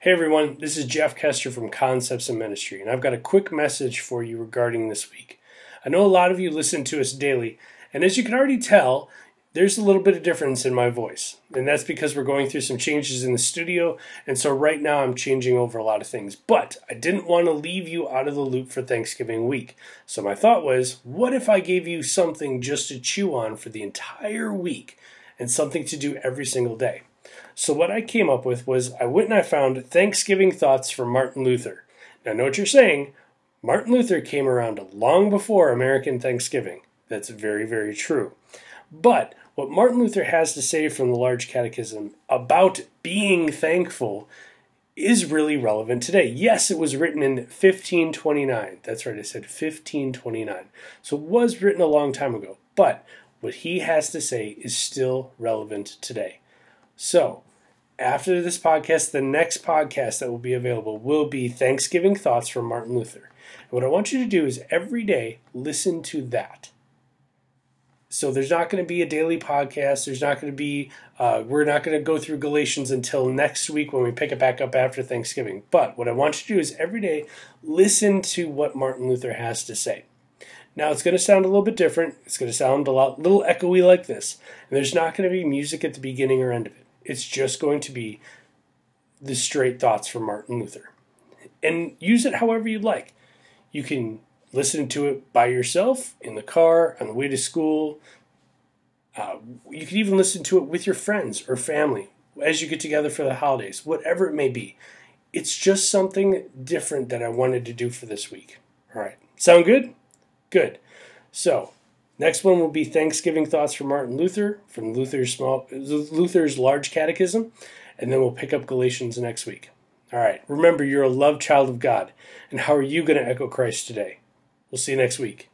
Hey everyone, this is Jeff Kester from Concepts in Ministry, and I've got a quick message for you regarding this week. I know a lot of you listen to us daily, and as you can already tell, there's a little bit of difference in my voice. And that's because we're going through some changes in the studio, and so right now I'm changing over a lot of things. But I didn't want to leave you out of the loop for Thanksgiving week. So my thought was, what if I gave you something just to chew on for the entire week and something to do every single day? So what I came up with was I went and I found Thanksgiving thoughts from Martin Luther. Now, know what you're saying. Martin Luther came around long before American Thanksgiving. That's very, very true. But what Martin Luther has to say from the Large Catechism about being thankful is really relevant today. Yes, it was written in 1529. That's right, I said 1529. So it was written a long time ago. But what he has to say is still relevant today. So, after this podcast, the next podcast that will be available will be Thanksgiving Thoughts from Martin Luther. What I want you to do is every day listen to that. So there's not going to be a daily podcast. There's not going to be, uh, we're not going to go through Galatians until next week when we pick it back up after Thanksgiving. But what I want you to do is every day listen to what Martin Luther has to say. Now it's going to sound a little bit different. It's going to sound a lot, little echoey like this. And there's not going to be music at the beginning or end of it. It's just going to be the straight thoughts from Martin Luther. And use it however you'd like. You can listen to it by yourself, in the car, on the way to school. Uh, you can even listen to it with your friends or family as you get together for the holidays, whatever it may be. It's just something different that I wanted to do for this week. All right. Sound good? Good. So, Next one will be Thanksgiving thoughts from Martin Luther from Luther's small Luther's Large Catechism, and then we'll pick up Galatians next week. All right. Remember, you're a loved child of God, and how are you going to echo Christ today? We'll see you next week.